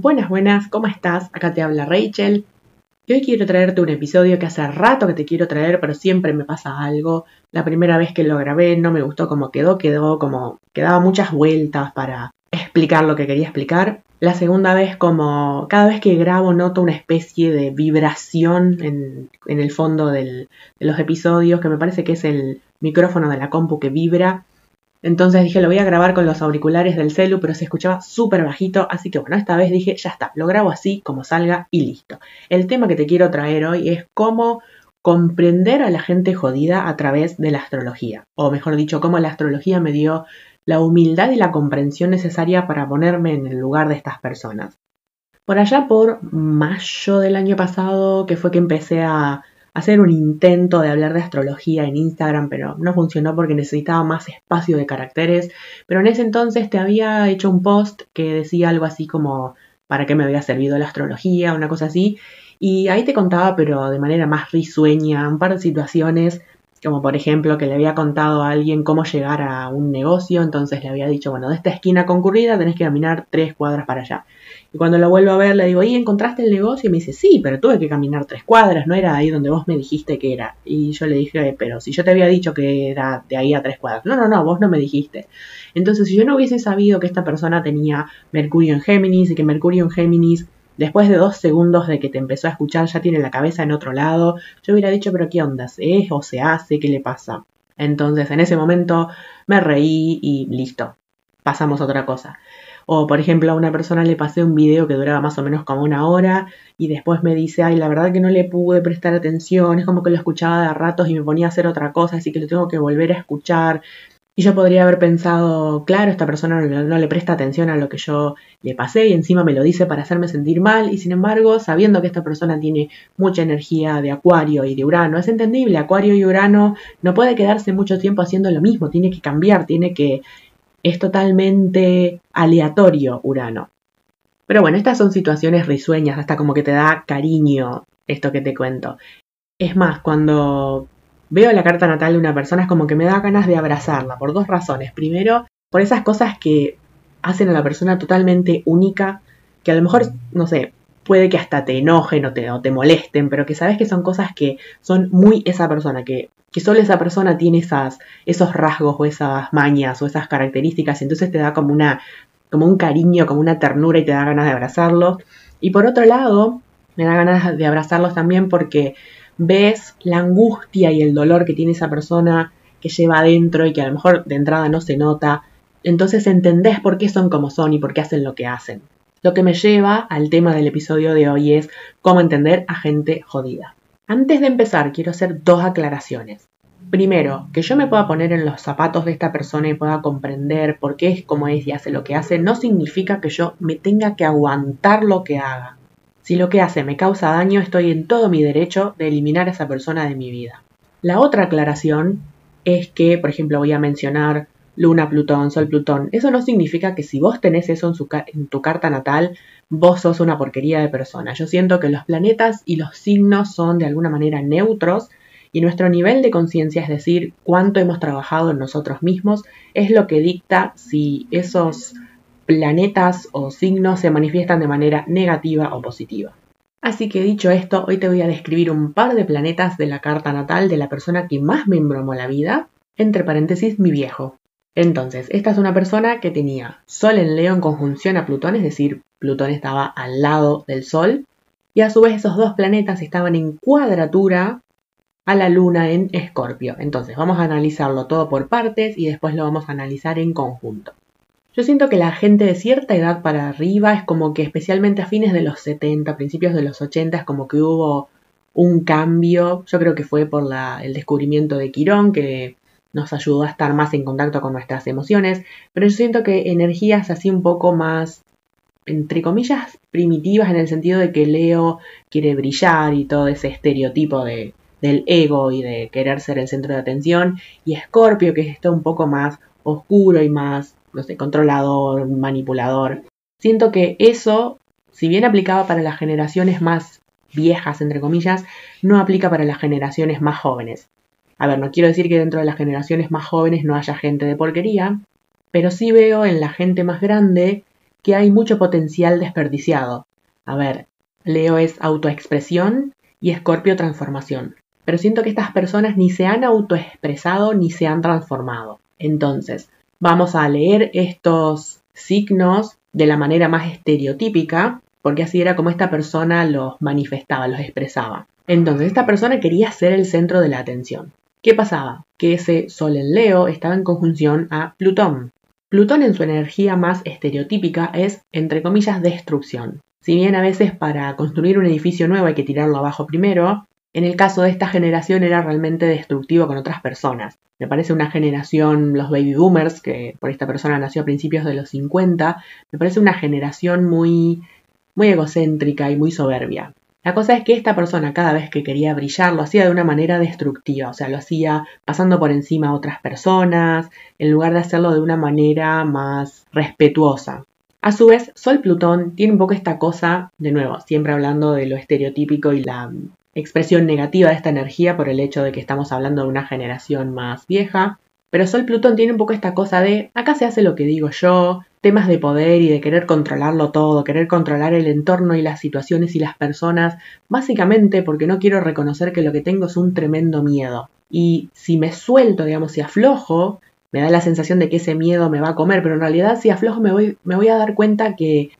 Buenas, buenas, ¿cómo estás? Acá te habla Rachel. Y hoy quiero traerte un episodio que hace rato que te quiero traer, pero siempre me pasa algo. La primera vez que lo grabé no me gustó como quedó, quedó como que daba muchas vueltas para explicar lo que quería explicar. La segunda vez como cada vez que grabo noto una especie de vibración en, el fondo de los episodios, que me parece que es el micrófono de la compu que vibra entonces dije, lo voy a grabar con los auriculares del celu, pero se escuchaba súper bajito, así que bueno, esta vez dije, ya está, lo grabo así como salga y listo. El tema que te quiero traer hoy es cómo comprender a la gente jodida a través de la astrología, o mejor dicho, cómo la astrología me dio la humildad y la comprensión necesaria para ponerme en el lugar de estas personas. Por allá por mayo del año pasado, que fue que empecé a hacer un intento de hablar de astrología en Instagram, pero no funcionó porque necesitaba más espacio de caracteres. Pero en ese entonces te había hecho un post que decía algo así como para qué me había servido la astrología, una cosa así. Y ahí te contaba, pero de manera más risueña, un par de situaciones, como por ejemplo que le había contado a alguien cómo llegar a un negocio, entonces le había dicho, bueno, de esta esquina concurrida tenés que caminar tres cuadras para allá. Y cuando lo vuelvo a ver, le digo, ¿y encontraste el negocio? Y me dice, sí, pero tuve que caminar tres cuadras, no era ahí donde vos me dijiste que era. Y yo le dije, pero si yo te había dicho que era de ahí a tres cuadras. No, no, no, vos no me dijiste. Entonces, si yo no hubiese sabido que esta persona tenía Mercurio en Géminis y que Mercurio en Géminis, después de dos segundos de que te empezó a escuchar, ya tiene la cabeza en otro lado, yo hubiera dicho, pero ¿qué onda? ¿Se es o se hace? ¿Qué le pasa? Entonces, en ese momento me reí y listo. Pasamos a otra cosa. O, por ejemplo, a una persona le pasé un video que duraba más o menos como una hora y después me dice, ay, la verdad que no le pude prestar atención, es como que lo escuchaba de ratos y me ponía a hacer otra cosa, así que lo tengo que volver a escuchar. Y yo podría haber pensado, claro, esta persona no, le presta atención a lo que yo le pasé y encima me lo dice para hacerme sentir mal. Y sin embargo, sabiendo que esta persona tiene mucha energía de Acuario y de Urano, es entendible, Acuario y Urano no puede quedarse mucho tiempo haciendo lo mismo, tiene que cambiar, tiene que es totalmente aleatorio Urano. Pero bueno, estas son situaciones risueñas, hasta como que te da cariño esto que te cuento. Es más, cuando veo la carta natal de una persona es como que me da ganas de abrazarla, por dos razones. Primero, por esas cosas que hacen a la persona totalmente única, que a lo mejor, no sé, puede que hasta te enojen o te, o te molesten, pero que sabes que son cosas que son muy esa persona, que, que solo esa persona tiene esas, esos rasgos o esas mañas o esas características, y entonces te da como una, como un cariño, como una ternura y te da ganas de abrazarlos. Y por otro lado, me da ganas de abrazarlos también porque ves la angustia y el dolor que tiene esa persona que lleva adentro y que a lo mejor de entrada no se nota. Entonces entendés por qué son como son y por qué hacen lo que hacen. Lo que me lleva al tema del episodio de hoy es cómo entender a gente jodida. Antes de empezar, quiero hacer dos aclaraciones. Primero, que yo me pueda poner en los zapatos de esta persona y pueda comprender por qué es como es y hace lo que hace, no significa que yo me tenga que aguantar lo que haga. Si lo que hace me causa daño, estoy en todo mi derecho de eliminar a esa persona de mi vida. La otra aclaración es que, por ejemplo, voy a mencionar Luna, Plutón, Sol, Plutón. Eso no significa que si vos tenés eso en, en, tu carta natal, vos sos una porquería de persona. Yo siento que los planetas y los signos son de alguna manera neutros y nuestro nivel de conciencia, es decir, cuánto hemos trabajado en nosotros mismos, es lo que dicta si esos planetas o signos se manifiestan de manera negativa o positiva. Así que dicho esto, hoy te voy a describir un par de planetas de la carta natal de la persona que más me embromó la vida, entre paréntesis mi viejo. Entonces, esta es una persona que tenía Sol en Leo en conjunción a Plutón, es decir, Plutón estaba al lado del Sol, y a su vez esos dos planetas estaban en cuadratura a la Luna en Escorpio. Entonces, vamos a analizarlo todo por partes y después lo vamos a analizar en conjunto. Yo siento que la gente de cierta edad para arriba es como que especialmente a fines de los 70, principios de los 80, es como que hubo un cambio. Yo creo que fue por el descubrimiento de Quirón, que nos ayudó a estar más en contacto con nuestras emociones, pero yo siento que energías así un poco más, entre comillas, primitivas en el sentido de que Leo quiere brillar y todo ese estereotipo de, del ego y de querer ser el centro de atención, y Escorpio que está un poco más oscuro y más, no sé, controlador, manipulador. Siento que eso, si bien aplicaba para las generaciones más viejas, entre comillas, no aplica para las generaciones más jóvenes. A ver, no quiero decir que dentro de las generaciones más jóvenes no haya gente de porquería, pero sí veo en la gente más grande que hay mucho potencial desperdiciado. A ver, Leo es autoexpresión y Escorpio transformación. Pero siento que estas personas ni se han autoexpresado ni se han transformado. Entonces, vamos a leer estos signos de la manera más estereotípica, porque así era como esta persona los manifestaba, los expresaba. Entonces, esta persona quería ser el centro de la atención. ¿Qué pasaba? Que ese Sol en Leo estaba en conjunción a Plutón. Plutón en su energía más estereotípica es, entre comillas, destrucción. Si bien a veces para construir un edificio nuevo hay que tirarlo abajo primero, en el caso de esta generación era realmente destructivo con otras personas. Me parece una generación, los baby boomers, que por esta persona nació a principios de los 50, me parece una generación muy, muy egocéntrica y muy soberbia. La cosa es que esta persona cada vez que quería brillar lo hacía de una manera destructiva, o sea, lo hacía pasando por encima a otras personas, en lugar de hacerlo de una manera más respetuosa. A su vez, Sol Plutón tiene un poco esta cosa, de nuevo, siempre hablando de lo estereotípico y la expresión negativa de esta energía por el hecho de que estamos hablando de una generación más vieja. Pero Sol Plutón tiene un poco esta cosa de acá se hace lo que digo yo, temas de poder y de querer controlarlo todo, querer controlar el entorno y las situaciones y las personas, básicamente porque no quiero reconocer que lo que tengo es un tremendo miedo. Y si me suelto, digamos, si aflojo, me da la sensación de que ese miedo me va a comer, pero en realidad si aflojo me voy, me voy a dar cuenta que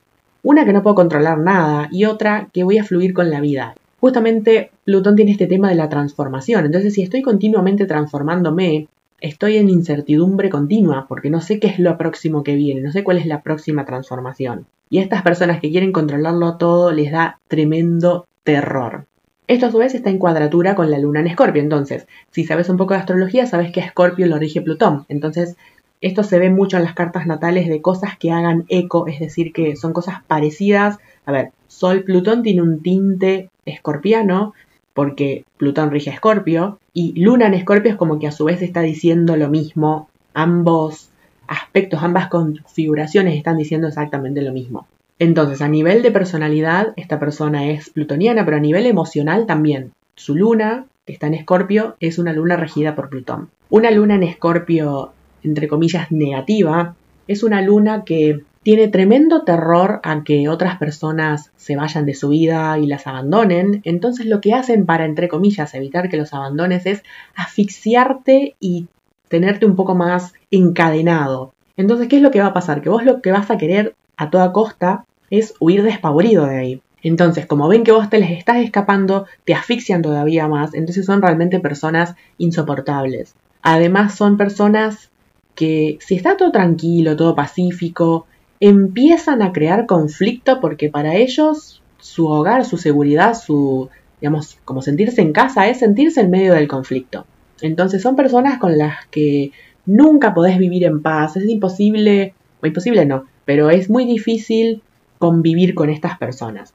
una que no puedo controlar nada y otra que voy a fluir con la vida justamente Plutón tiene este tema de la transformación. Entonces, si estoy continuamente transformándome, estoy en incertidumbre continua porque no sé qué es lo próximo que viene, no sé cuál es la próxima transformación. Y a estas personas que quieren controlarlo todo les da tremendo terror. Esto a su vez está en cuadratura con la luna en Escorpio. Entonces, si sabes un poco de astrología, sabes que Escorpio lo rige Plutón. Entonces, esto se ve mucho en las cartas natales de cosas que hagan eco, es decir, que son cosas parecidas. A ver, Sol Plutón tiene un tinte escorpiano, porque Plutón rige Escorpio, y Luna en Escorpio es como que a su vez está diciendo lo mismo. Ambos aspectos, ambas configuraciones están diciendo exactamente lo mismo. Entonces, a nivel de personalidad, esta persona es plutoniana, pero a nivel emocional también. Su luna, que está en Escorpio, es una luna regida por Plutón. Una luna en Escorpio entre comillas, negativa, es una luna que tiene tremendo terror a que otras personas se vayan de su vida y las abandonen. Entonces lo que hacen para, entre comillas, evitar que los abandones es asfixiarte y tenerte un poco más encadenado. Entonces, ¿qué es lo que va a pasar? Que vos lo que vas a querer a toda costa es huir despavorido de ahí. Entonces, como ven que vos te les estás escapando, te asfixian todavía más, entonces son realmente personas insoportables. Además, son personas que si está todo tranquilo, todo pacífico, empiezan a crear conflicto porque para ellos su hogar, su seguridad, su, digamos, como sentirse en casa es sentirse en medio del conflicto. Entonces son personas con las que nunca podés vivir en paz, es imposible, o imposible no, pero es muy difícil convivir con estas personas.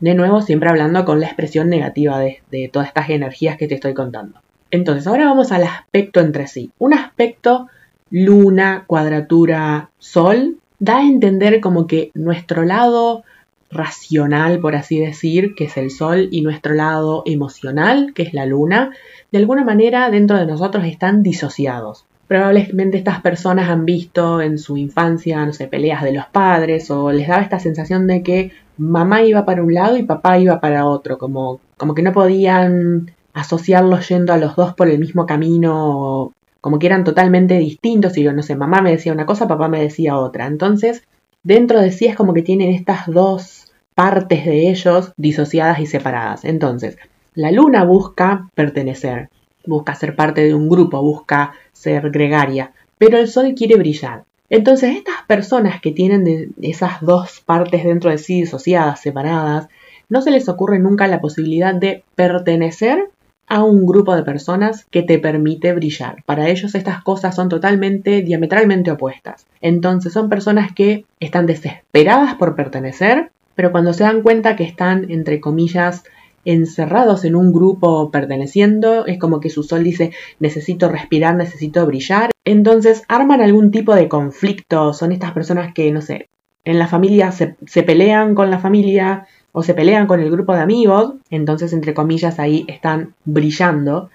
De nuevo, siempre hablando con la expresión negativa de, de todas estas energías que te estoy contando. Entonces, ahora vamos al aspecto entre sí. Un aspecto luna, cuadratura, sol, da a entender como que nuestro lado racional, por así decir, que es el sol, y nuestro lado emocional, que es la luna, de alguna manera dentro de nosotros están disociados. Probablemente estas personas han visto en su infancia, no sé, peleas de los padres o les daba esta sensación de que mamá iba para un lado y papá iba para otro, como, como que no podían asociarlos yendo a los dos por el mismo camino como que eran totalmente distintos y yo no sé, mamá me decía una cosa, papá me decía otra. Entonces, dentro de sí es como que tienen estas dos partes de ellos disociadas y separadas. Entonces, la luna busca pertenecer, busca ser parte de un grupo, busca ser gregaria, pero el sol quiere brillar. Entonces, estas personas que tienen esas dos partes dentro de sí disociadas, separadas, no se les ocurre nunca la posibilidad de pertenecer a un grupo de personas que te permite brillar. Para ellos estas cosas son totalmente diametralmente opuestas. Entonces son personas que están desesperadas por pertenecer, pero cuando se dan cuenta que están, entre comillas, encerrados en un grupo perteneciendo, es como que su sol dice necesito respirar, necesito brillar. Entonces arman algún tipo de conflicto, son estas personas que, no sé, en la familia se, pelean con la familia, o se pelean con el grupo de amigos, entonces entre comillas ahí están brillando,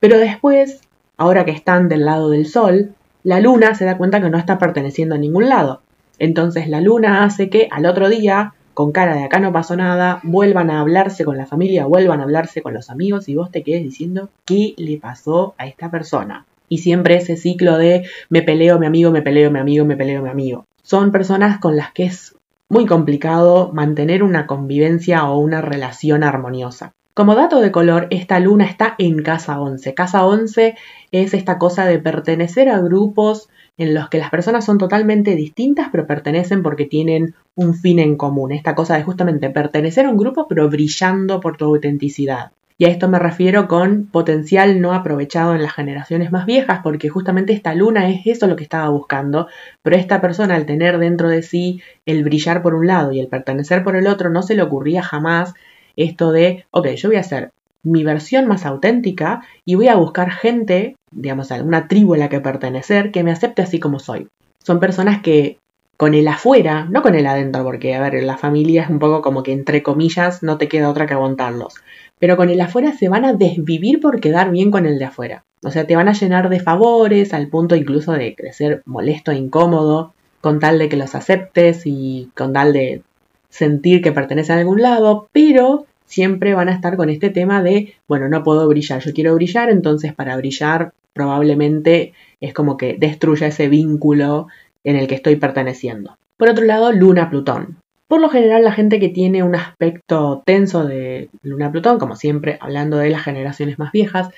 pero después, ahora que están del lado del sol, la luna se da cuenta que no está perteneciendo a ningún lado. Entonces la luna hace que al otro día, con cara de acá no pasó nada, vuelvan a hablarse con la familia, vuelvan a hablarse con los amigos y vos te quedes diciendo qué le pasó a esta persona. Y siempre ese ciclo de me peleo mi amigo, me peleo mi amigo, me peleo mi amigo. Son personas con las que es muy complicado mantener una convivencia o una relación armoniosa. Como dato de color, esta luna está en casa 11. Casa 11 es esta cosa de pertenecer a grupos en los que las personas son totalmente distintas, pero pertenecen porque tienen un fin en común. Esta cosa de justamente pertenecer a un grupo, pero brillando por tu autenticidad. Y a esto me refiero con potencial no aprovechado en las generaciones más viejas, porque justamente esta luna es eso lo que estaba buscando, pero esta persona al tener dentro de sí el brillar por un lado y el pertenecer por el otro, no se le ocurría jamás esto de, ok, yo voy a hacer mi versión más auténtica y voy a buscar gente, digamos, alguna tribu a la que pertenecer, que me acepte así como soy. Son personas que con el afuera, no con el adentro, porque, a ver, la familia es un poco como que, entre comillas, no te queda otra que aguantarlos. Pero con el afuera se van a desvivir por quedar bien con el de afuera. O sea, te van a llenar de favores, al punto incluso de crecer molesto e incómodo, con tal de que los aceptes y con tal de sentir que pertenecen a algún lado, pero siempre van a estar con este tema de, bueno, no puedo brillar, yo quiero brillar, entonces para brillar probablemente es como que destruya ese vínculo en el que estoy perteneciendo. Por otro lado, Luna-Plutón. Por lo general, la gente que tiene un aspecto tenso de Luna-Plutón, como siempre hablando de las generaciones más viejas,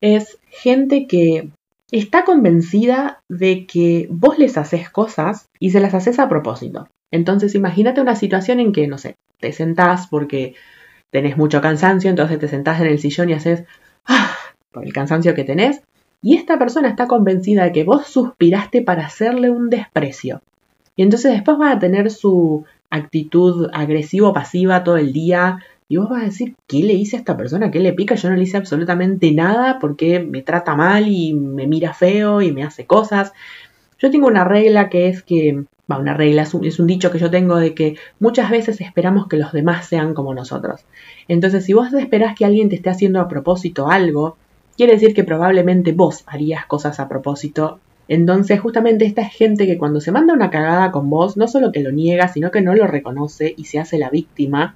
es gente que está convencida de que vos les haces cosas y se las haces a propósito. Entonces, imagínate una situación en que, no sé, te sentás porque tenés mucho cansancio, entonces te sentás en el sillón y haces ¡ah! por el cansancio que tenés, y esta persona está convencida de que vos suspiraste para hacerle un desprecio. Y entonces después va a tener su actitud agresivo-pasiva todo el día. Y vos vas a decir, ¿qué le hice a esta persona? ¿Qué le pica? Yo no le hice absolutamente nada porque me trata mal y me mira feo y me hace cosas. Yo tengo una regla que es que, va, una regla, es un, es un dicho que yo tengo de que muchas veces esperamos que los demás sean como nosotros. Entonces, si vos esperás que alguien te esté haciendo a propósito algo, quiere decir que probablemente vos harías cosas a propósito. Entonces, justamente esta es gente que cuando se manda una cagada con vos, no solo que lo niega, sino que no lo reconoce y se hace la víctima,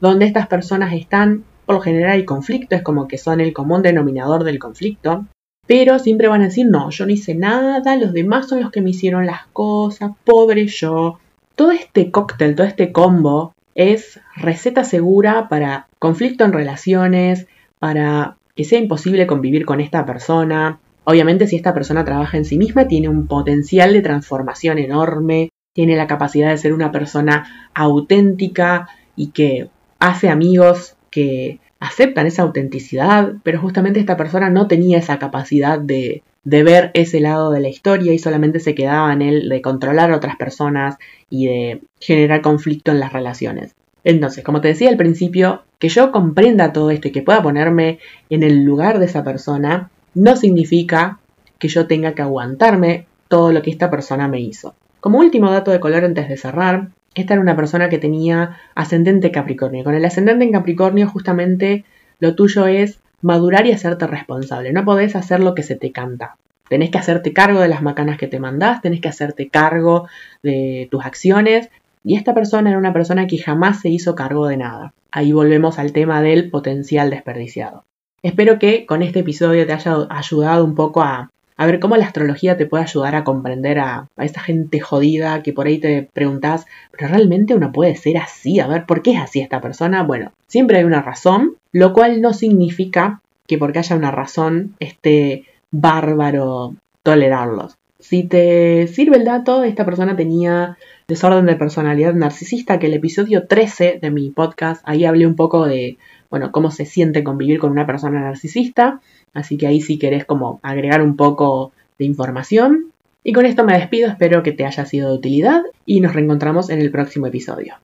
donde estas personas están, por lo general hay conflicto, es como que son el común denominador del conflicto, pero siempre van a decir, no, yo no hice nada, los demás son los que me hicieron las cosas, pobre yo. Todo este cóctel, todo este combo es receta segura para conflicto en relaciones, para que sea imposible convivir con esta persona. Obviamente si esta persona trabaja en sí misma tiene un potencial de transformación enorme, tiene la capacidad de ser una persona auténtica y que hace amigos que aceptan esa autenticidad, pero justamente esta persona no tenía esa capacidad de, de ver ese lado de la historia y solamente se quedaba en él de controlar a otras personas y de generar conflicto en las relaciones. Entonces, como te decía al principio, que yo comprenda todo esto y que pueda ponerme en el lugar de esa persona, no significa que yo tenga que aguantarme todo lo que esta persona me hizo. Como último dato de color antes de cerrar, esta era una persona que tenía ascendente Capricornio. Con el ascendente en Capricornio justamente lo tuyo es madurar y hacerte responsable. No podés hacer lo que se te canta. Tenés que hacerte cargo de las macanas que te mandás, tenés que hacerte cargo de tus acciones y esta persona era una persona que jamás se hizo cargo de nada. Ahí volvemos al tema del potencial desperdiciado. Espero que con este episodio te haya ayudado un poco a, ver cómo la astrología te puede ayudar a comprender a, a esta gente jodida que por ahí te preguntas, pero realmente uno puede ser así, a ver, ¿por qué es así esta persona? Bueno, siempre hay una razón, lo cual no significa que porque haya una razón esté bárbaro tolerarlos. Si te sirve el dato, esta persona tenía desorden de personalidad narcisista, que el episodio 13 de mi podcast, ahí hablé un poco de, bueno, cómo se siente convivir con una persona narcisista, así que ahí si querés como agregar un poco de información. Y con esto me despido, espero que te haya sido de utilidad y nos reencontramos en el próximo episodio.